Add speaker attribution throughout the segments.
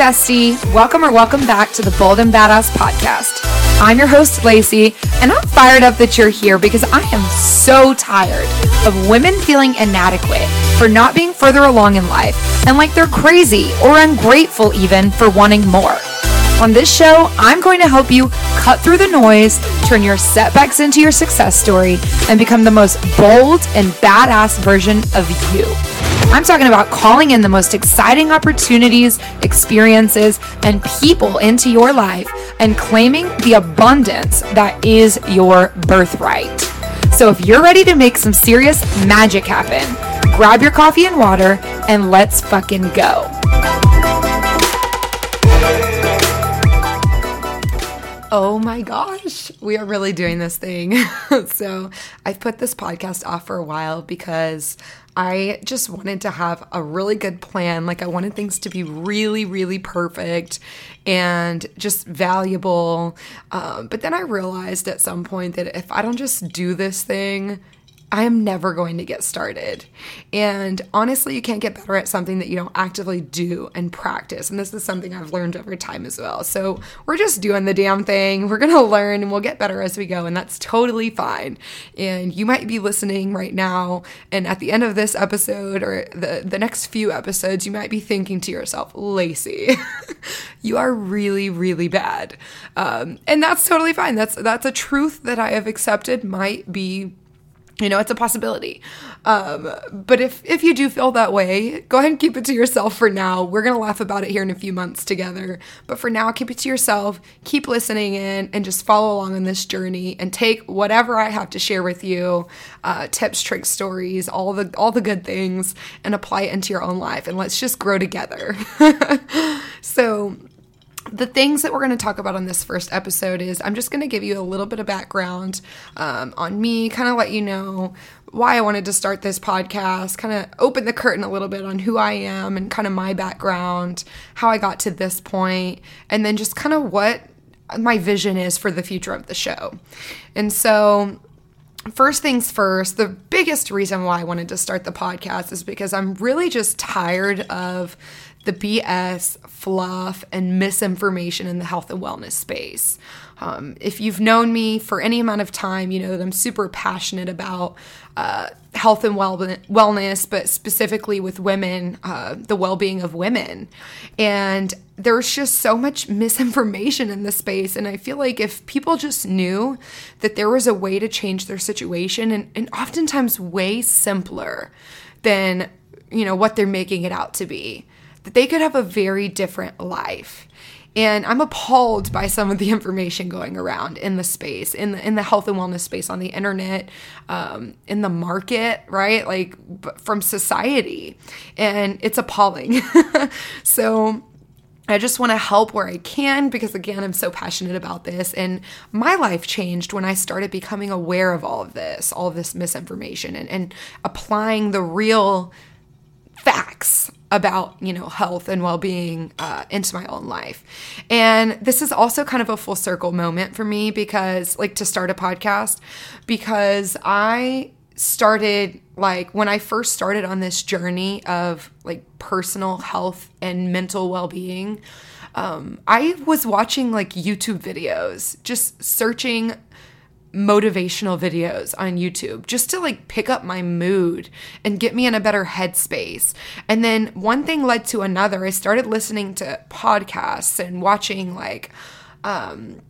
Speaker 1: bestie. Welcome or welcome back to the Bold and Badass podcast. I'm your host, Lacy, and I'm fired up that you're here because I am so tired of women feeling inadequate for not being further along in life and like they're crazy or ungrateful even for wanting more. On this show, I'm going to help you cut through the noise, turn your setbacks into your success story, and become the most bold and badass version of you. I'm talking about calling in the most exciting opportunities, experiences, and people into your life and claiming the abundance that is your birthright. So if you're ready to make some serious magic happen, grab your coffee and water and let's fucking go. Oh my gosh, we are really doing this thing. so, I've put this podcast off for a while because I just wanted to have a really good plan. Like, I wanted things to be really, really perfect and just valuable. Um, but then I realized at some point that if I don't just do this thing, I am never going to get started. And honestly, you can't get better at something that you don't actively do and practice. And this is something I've learned over time as well. So we're just doing the damn thing. We're going to learn and we'll get better as we go. And that's totally fine. And you might be listening right now. And at the end of this episode or the, the next few episodes, you might be thinking to yourself, Lacy, you are really, really bad. Um, and that's totally fine. That's, that's a truth that I have accepted might be you know it's a possibility. Um, but if if you do feel that way go ahead and keep it to yourself for now. We're gonna laugh about it here in a few months together. But for now keep it to yourself. Keep listening in and just follow along on this journey and take whatever i have to share with you uh, tips tricks stories all the all the good things and apply it into your own life. And let's just grow together. So the things that we're going to talk about on this first episode is I'm just going to give you a little bit of background um, on me, kind of let you know why I wanted to start this podcast, kind of open the curtain a little bit on who I am and kind of my background, how I got to this point, and then just kind of what my vision is for the future of the show. And so, first things first, the biggest reason why I wanted to start the podcast is because I'm really just tired of the BS, fluff, and misinformation in the health and wellness space. Um, if you've known me for any amount of time, you know that I'm super passionate about uh, health and well- wellness, but specifically with women, uh, the well being of women. And there's just so much misinformation in the space. And I feel like if people just knew that there was a way to change their situation, and, and oftentimes way simpler than you know what they're making it out to be that they could have a very different life. And I'm appalled by some of the information going around in the space, in the in the health and wellness space, on the internet, um, in the market, right? Like from society, and it's appalling. so I just want to help where I can because, again, I'm so passionate about this. And my life changed when I started becoming aware of all of this, all of this misinformation, and, and applying the real facts about you know health and well-being uh, into my own life. And this is also kind of a full circle moment for me because like to start a podcast because i started like when i first started on this journey of like personal health and mental well-being um, i was watching like youtube videos just searching motivational videos on YouTube just to like pick up my mood and get me in a better headspace. And then one thing led to another. I started listening to podcasts and watching like um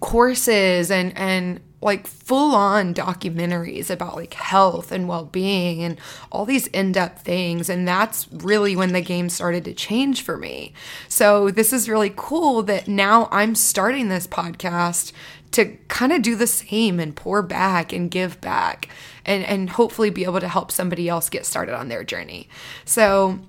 Speaker 1: courses and and like full on documentaries about like health and well being and all these in depth things. And that's really when the game started to change for me. So, this is really cool that now I'm starting this podcast to kind of do the same and pour back and give back and, and hopefully be able to help somebody else get started on their journey. So,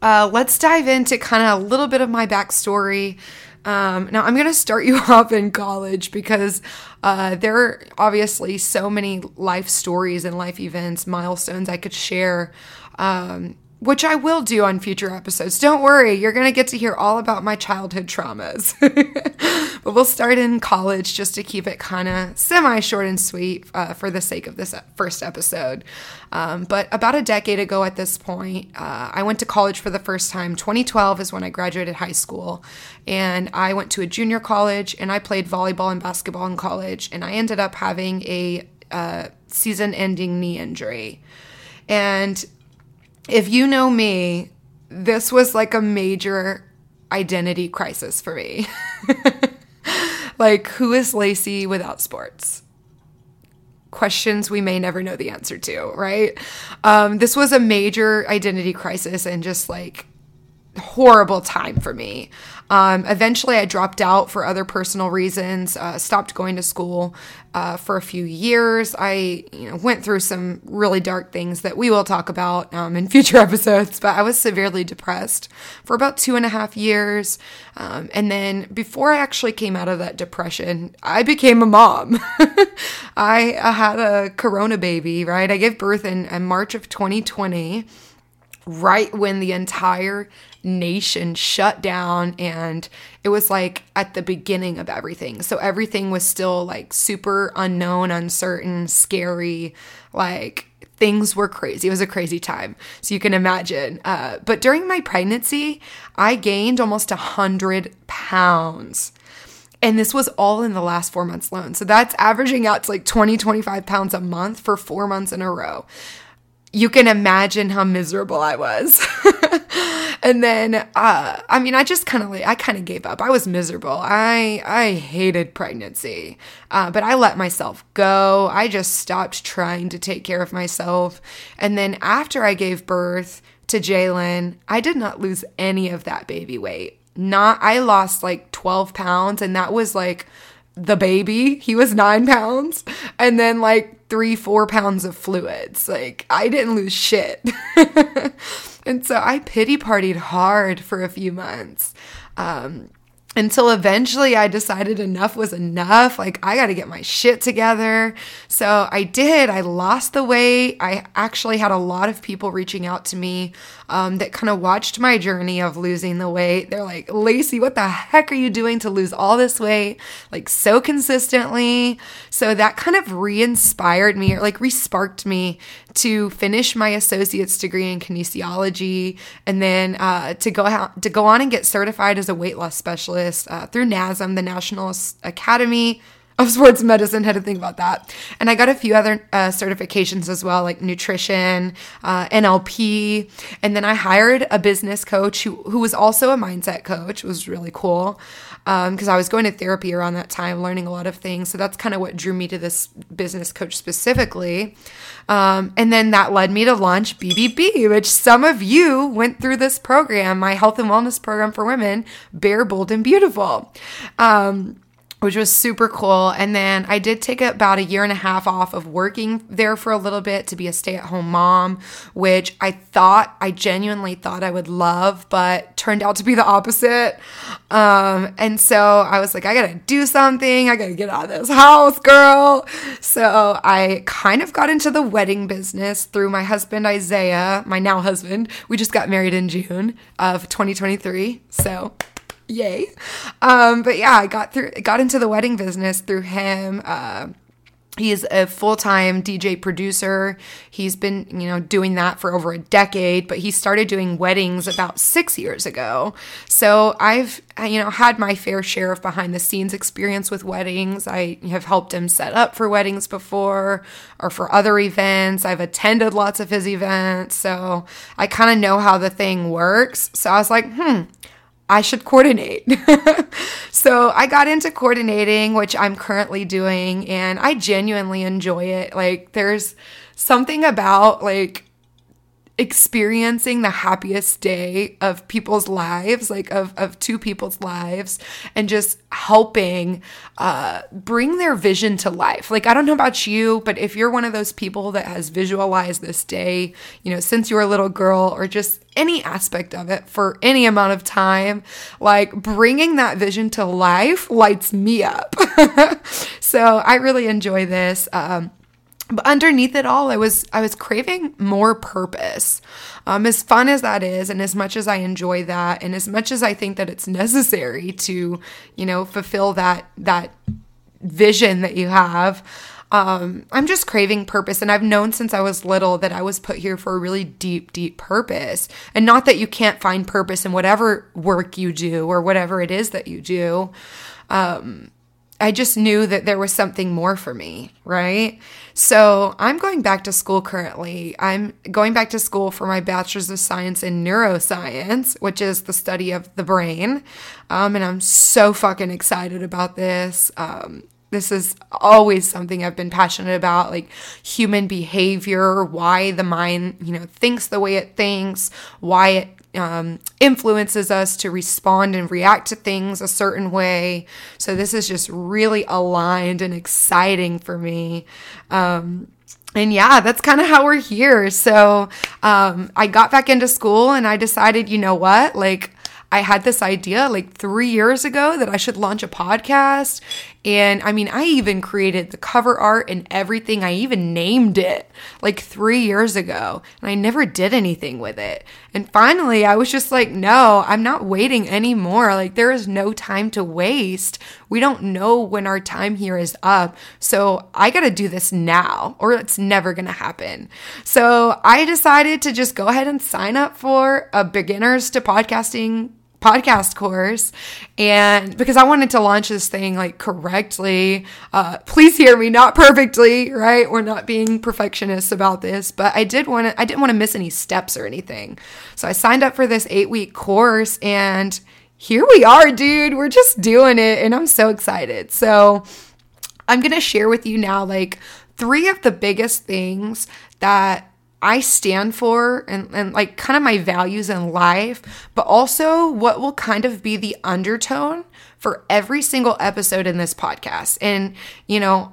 Speaker 1: uh, let's dive into kind of a little bit of my backstory. Um, now, I'm going to start you off in college because uh, there are obviously so many life stories and life events, milestones I could share. Um, which I will do on future episodes. Don't worry, you're going to get to hear all about my childhood traumas. but we'll start in college just to keep it kind of semi short and sweet uh, for the sake of this first episode. Um, but about a decade ago at this point, uh, I went to college for the first time. 2012 is when I graduated high school. And I went to a junior college and I played volleyball and basketball in college. And I ended up having a uh, season ending knee injury. And if you know me, this was like a major identity crisis for me. like, who is Lacy without sports? Questions we may never know the answer to, right? Um, this was a major identity crisis and just like horrible time for me. Um, eventually, I dropped out for other personal reasons, uh, stopped going to school uh, for a few years. I you know, went through some really dark things that we will talk about um, in future episodes, but I was severely depressed for about two and a half years. Um, and then before I actually came out of that depression, I became a mom. I, I, had a corona baby, right? I gave birth in, in March of 2020 right when the entire nation shut down and it was like at the beginning of everything. So everything was still like super unknown, uncertain, scary, like things were crazy. It was a crazy time. So you can imagine. Uh, but during my pregnancy, I gained almost a hundred pounds. And this was all in the last four months alone. So that's averaging out to like 20, 25 pounds a month for four months in a row you can imagine how miserable I was. and then uh, I mean I just kind of I kind of gave up. I was miserable. I I hated pregnancy. Uh, but I let myself go. I just stopped trying to take care of myself. And then after I gave birth to Jalen, I did not lose any of that baby weight. Not I lost like 12 pounds and that was like the baby. He was 9 pounds. And then like three, four pounds of fluids. Like, I didn't lose shit. and so I pity partied hard for a few months. Um, until eventually I decided enough was enough. Like, I got to get my shit together. So I did. I lost the weight. I actually had a lot of people reaching out to me um, that kind of watched my journey of losing the weight. They're like, Lacy, what the heck are you doing to lose all this weight? Like, so consistently. So that kind of re inspired me or like re sparked me to finish my associate's degree in kinesiology and then uh, to go out, to go on and get certified as a weight loss uh, through NASM, the National Academy of sports medicine had to think about that. And I got a few other uh, certifications as well, like nutrition, uh, NLP. And then I hired a business coach who, who was also a mindset coach. It was really cool because um, I was going to therapy around that time, learning a lot of things. So that's kind of what drew me to this business coach specifically. Um, and then that led me to launch BBB, which some of you went through this program, my health and wellness program for women, Bare, Bold, and Beautiful. Um, which was super cool. And then I did take about a year and a half off of working there for a little bit to be a stay at home mom, which I thought, I genuinely thought I would love, but turned out to be the opposite. Um, and so I was like, I gotta do something. I gotta get out of this house, girl. So I kind of got into the wedding business through my husband, Isaiah, my now husband. We just got married in June of 2023. So Yay. Um, but yeah, I got through got into the wedding business through him. Uh, He's a full-time DJ producer. He's been, you know, doing that for over a decade, but he started doing weddings about 6 years ago. So, I've, you know, had my fair share of behind the scenes experience with weddings. I have helped him set up for weddings before or for other events. I've attended lots of his events, so I kind of know how the thing works. So, I was like, "Hmm, I should coordinate. so I got into coordinating, which I'm currently doing, and I genuinely enjoy it. Like, there's something about like experiencing the happiest day of people's lives, like of, of two people's lives, and just helping uh, bring their vision to life. Like, I don't know about you, but if you're one of those people that has visualized this day, you know, since you were a little girl or just any aspect of it for any amount of time, like bringing that vision to life lights me up. so I really enjoy this. Um, but underneath it all i was i was craving more purpose. Um, as fun as that is and as much as i enjoy that and as much as i think that it's necessary to you know fulfill that that vision that you have um, i'm just craving purpose. And i've known since i was little that i was put here for a really deep deep purpose. And not that you can't find purpose in whatever work you do or whatever it is that you do. Um, I just knew that there was something more for me, right? So I'm going back to school currently. I'm going back to school for my bachelor's of science in neuroscience, which is the study of the brain. Um, and I'm so fucking excited about this. Um, this is always something I've been passionate about, like human behavior, why the mind, you know, thinks the way it thinks, why it um, influences us to respond and react to things a certain way. So this is just really aligned and exciting for me. Um, and yeah, that's kind of how we're here. So um, I got back into school and I decided, you know what, like. I had this idea like three years ago that I should launch a podcast and I mean, I even created the cover art and everything. I even named it like three years ago, and I never did anything with it. And finally, I was just like, no, I'm not waiting anymore. Like, there is no time to waste. We don't know when our time here is up. So I got to do this now, or it's never going to happen. So I decided to just go ahead and sign up for a beginners to podcasting podcast course and because I wanted to launch this thing like correctly. Uh, please hear me, not perfectly, right? We're not being perfectionists about this, but I did want to. I didn't want to miss any steps or anything, so I signed up for this eight week course, and here we are, dude. We're just doing it, and I'm so excited. So I'm gonna share with you now, like three of the biggest things that I stand for and, and like kind of my values in life, but also what will kind of be the undertone for every single episode in this podcast. And, you know,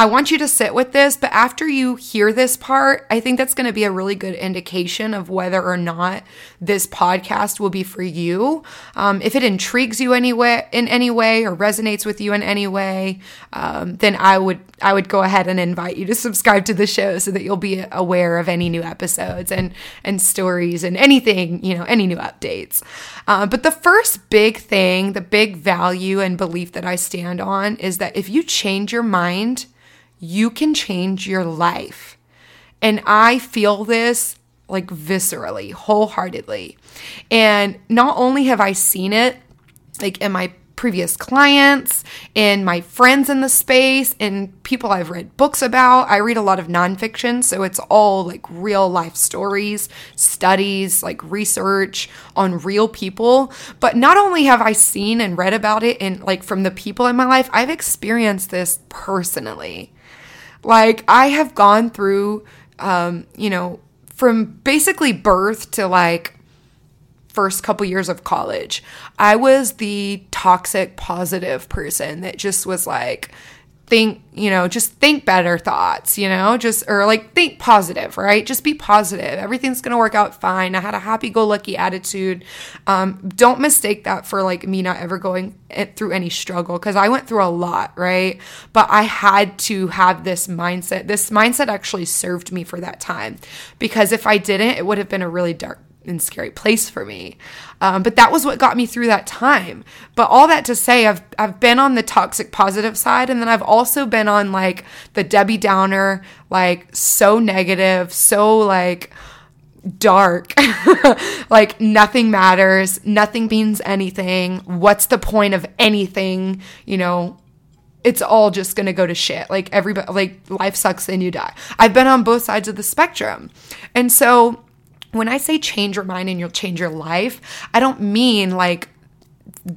Speaker 1: I want you to sit with this, but after you hear this part, I think that's going to be a really good indication of whether or not this podcast will be for you. Um, if it intrigues you anyway in any way or resonates with you in any way, um, then I would I would go ahead and invite you to subscribe to the show so that you'll be aware of any new episodes and and stories and anything you know any new updates. Uh, but the first big thing, the big value and belief that I stand on is that if you change your mind you can change your life. And I feel this like viscerally, wholeheartedly. And not only have I seen it like in my previous clients, in my friends in the space, in people I've read books about. I read a lot of nonfiction, so it's all like real life stories, studies, like research on real people. But not only have I seen and read about it and like from the people in my life, I've experienced this personally. Like, I have gone through, um, you know, from basically birth to like first couple years of college, I was the toxic positive person that just was like, think, you know, just think better thoughts, you know, just, or like think positive, right? Just be positive. Everything's going to work out fine. I had a happy go lucky attitude. Um, don't mistake that for like me not ever going through any struggle because I went through a lot, right? But I had to have this mindset. This mindset actually served me for that time because if I didn't, it would have been a really dark and scary place for me. Um, but that was what got me through that time. But all that to say, I've I've been on the toxic positive side, and then I've also been on like the Debbie Downer, like so negative, so like dark. Like nothing matters nothing means anything what's the point of anything you know? It's all just gonna go to shit. Like everybody like life sucks and you die. I've been on both sides of the spectrum. And so when I say change your mind and you'll change your life, I don't mean like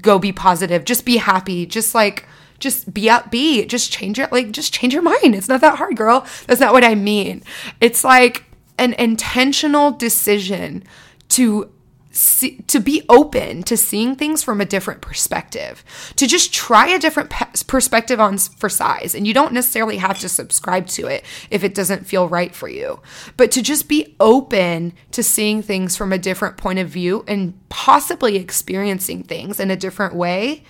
Speaker 1: go be positive, just be happy, just like just be upbeat, just change it, like just change your mind. It's not that hard, girl. That's not what I mean. It's like an intentional decision to see, to be open to seeing things from a different perspective, to just try a different pe- perspective on for size. And you don't necessarily have to subscribe to it if it doesn't feel right for you, but to just be open to seeing things from a different point of view and possibly experiencing things in a different way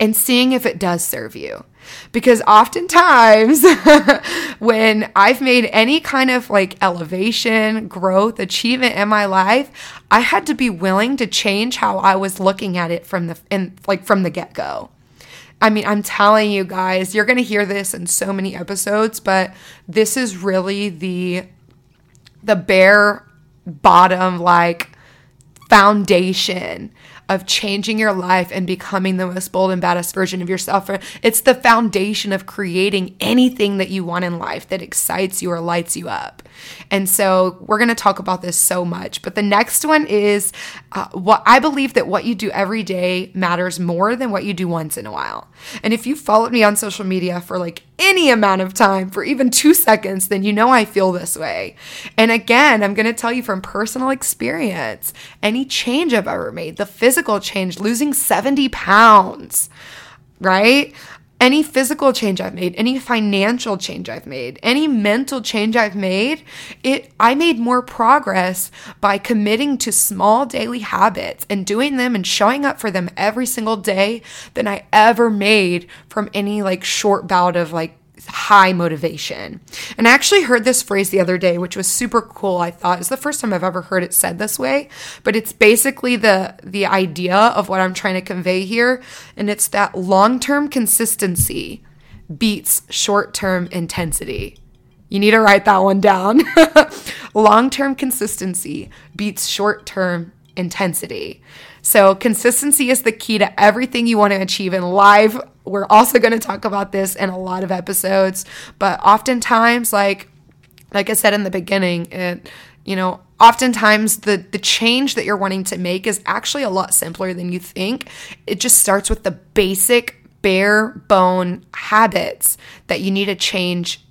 Speaker 1: and seeing if it does serve you. Because oftentimes, when I've made any kind of like elevation, growth, achievement in my life, I had to be willing to change how I was looking at it from the in like from the get go. I mean, I'm telling you guys, you're going to hear this in so many episodes, but this is really the the bare bottom like foundation of changing your life and becoming the most bold and baddest version of yourself. It's the foundation of creating anything that you want in life that excites you or lights you up. And so we're going to talk about this so much. But the next one is uh, what I believe that what you do every day matters more than what you do once in a while. And if you followed me on social media for like any amount of time, for even two seconds, then you know I feel this way. And again, I'm going to tell you from personal experience any change I've ever made, the physical change, losing 70 pounds, right? Any physical change I've made, any financial change I've made, any mental change I've made, it I made more progress by committing to small daily habits and doing them and showing up for them every single day than I ever made from any like short bout of like high motivation. And I actually heard this phrase the other day, which was super cool. I thought it's the first time I've ever heard it said this way, but it's basically the the idea of what I'm trying to convey here, and it's that long-term consistency beats short-term intensity. You need to write that one down. long-term consistency beats short-term intensity. So, consistency is the key to everything you want to achieve in life. We're also going to talk about this in a lot of episodes, but oftentimes, like, like I said in the beginning, it, you know, oftentimes the the change that you're wanting to make is actually a lot simpler than you think. It just starts with the basic bare bone habits that you need to change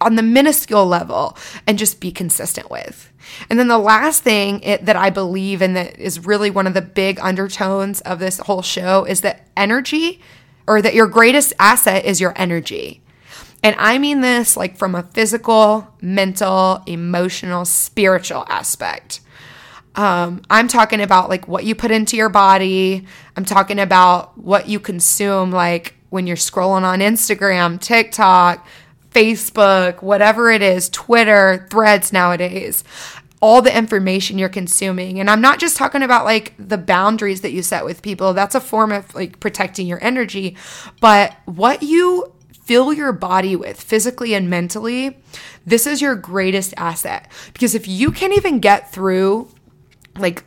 Speaker 1: on the minuscule level and just be consistent with. And then the last thing it, that I believe and that is really one of the big undertones of this whole show is that energy or that your greatest asset is your energy. And I mean this like from a physical, mental, emotional, spiritual aspect. Um, I'm talking about like what you put into your body. I'm talking about what you consume, like when you're scrolling on Instagram, TikTok, Facebook, whatever it is, Twitter, threads nowadays, all the information you're consuming. And I'm not just talking about like the boundaries that you set with people, that's a form of like protecting your energy, but what you fill your body with physically and mentally, this is your greatest asset. Because if you can't even get through like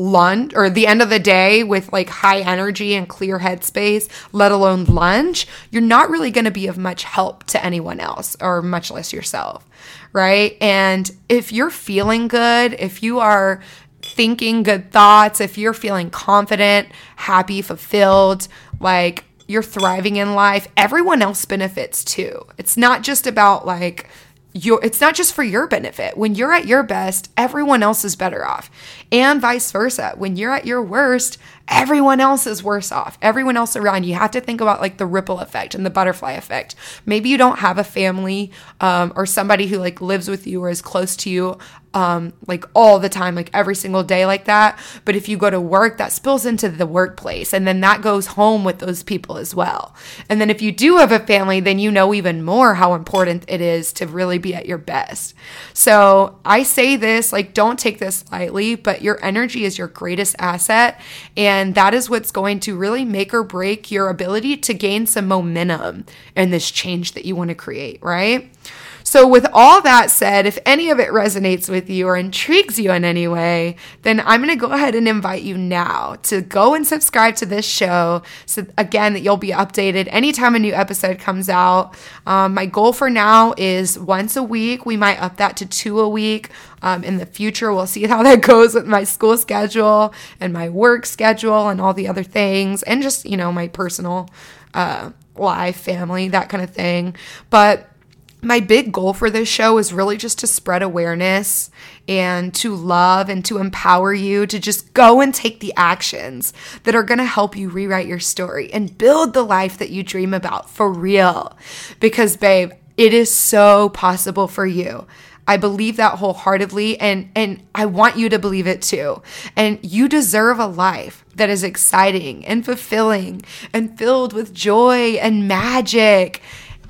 Speaker 1: lunch or the end of the day with like high energy and clear headspace, let alone lunch, you're not really going to be of much help to anyone else or much less yourself, right? And if you're feeling good, if you are thinking good thoughts, if you're feeling confident, happy, fulfilled, like you're thriving in life, everyone else benefits too. It's not just about like your it's not just for your benefit. When you're at your best, everyone else is better off. And vice versa. When you're at your worst, everyone else is worse off. Everyone else around you. have to think about like the ripple effect and the butterfly effect. Maybe you don't have a family um, or somebody who like lives with you or is close to you um, like all the time, like every single day, like that. But if you go to work, that spills into the workplace, and then that goes home with those people as well. And then if you do have a family, then you know even more how important it is to really be at your best. So I say this like, don't take this lightly, but your energy is your greatest asset. And that is what's going to really make or break your ability to gain some momentum in this change that you want to create, right? So, with all that said, if any of it resonates with you or intrigues you in any way, then I'm going to go ahead and invite you now to go and subscribe to this show. So, again, that you'll be updated anytime a new episode comes out. Um, my goal for now is once a week. We might up that to two a week. Um, in the future, we'll see how that goes with my school schedule and my work schedule and all the other things, and just, you know, my personal uh, life, family, that kind of thing. But my big goal for this show is really just to spread awareness and to love and to empower you to just go and take the actions that are going to help you rewrite your story and build the life that you dream about for real. Because, babe, it is so possible for you. I believe that wholeheartedly and and I want you to believe it too. And you deserve a life that is exciting and fulfilling and filled with joy and magic.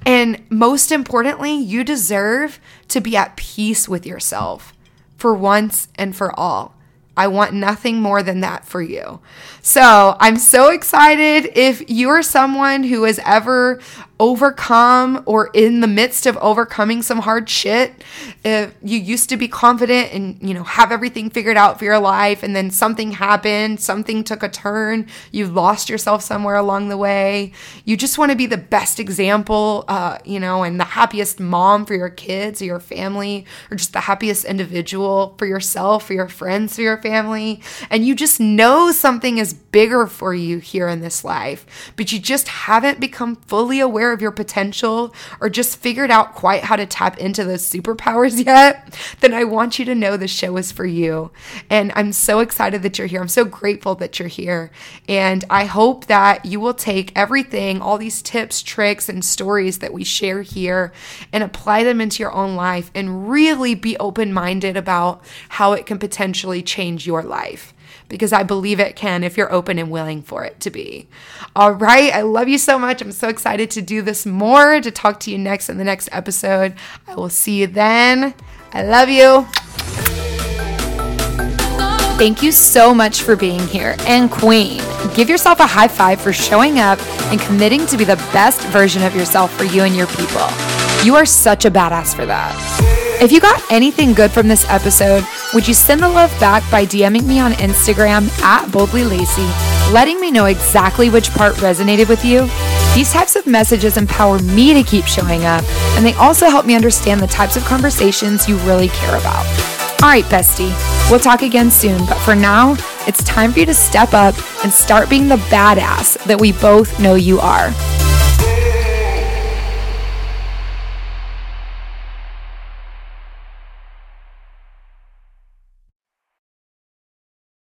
Speaker 1: And most importantly, you deserve to be at peace with yourself for once and for all. I want nothing more than that for you. So I'm so excited. If you're someone who has ever overcome or in the midst of overcoming some hard shit if you used to be confident and you know have everything figured out for your life and then something happened something took a turn you lost yourself somewhere along the way you just want to be the best example uh, you know and the happiest mom for your kids or your family or just the happiest individual for yourself for your friends for your family. And you just know something is bigger for you here in this life but you just haven't become fully aware aware of your potential or just figured out quite how to tap into those superpowers yet, then I want you to know the show is for you. And I'm so excited that you're here. I'm so grateful that you're here. And I hope that you will take everything, all these tips, tricks, and stories that we share here and apply them into your own life and really be open minded about how it can potentially change your life because I believe it can if you're open and willing for it to be. All right. I love you so much. I'm so excited to do this more, to talk to you next in the next episode. I will see you then. I love you. Thank you so much for being here. And Queen, give yourself a high five for showing up and committing to be the best version of yourself for you and your people. You are such a badass for that. If you got anything good from this episode, would you send the love back by DMing me on Instagram at Boldly Lacy, letting me know exactly which part resonated with you? These types of messages empower me to keep showing up, and they also help me understand the types of conversations you really care about. All right, bestie, we'll talk again soon, but for now, it's time for you to step up and start being the badass that we both know you are.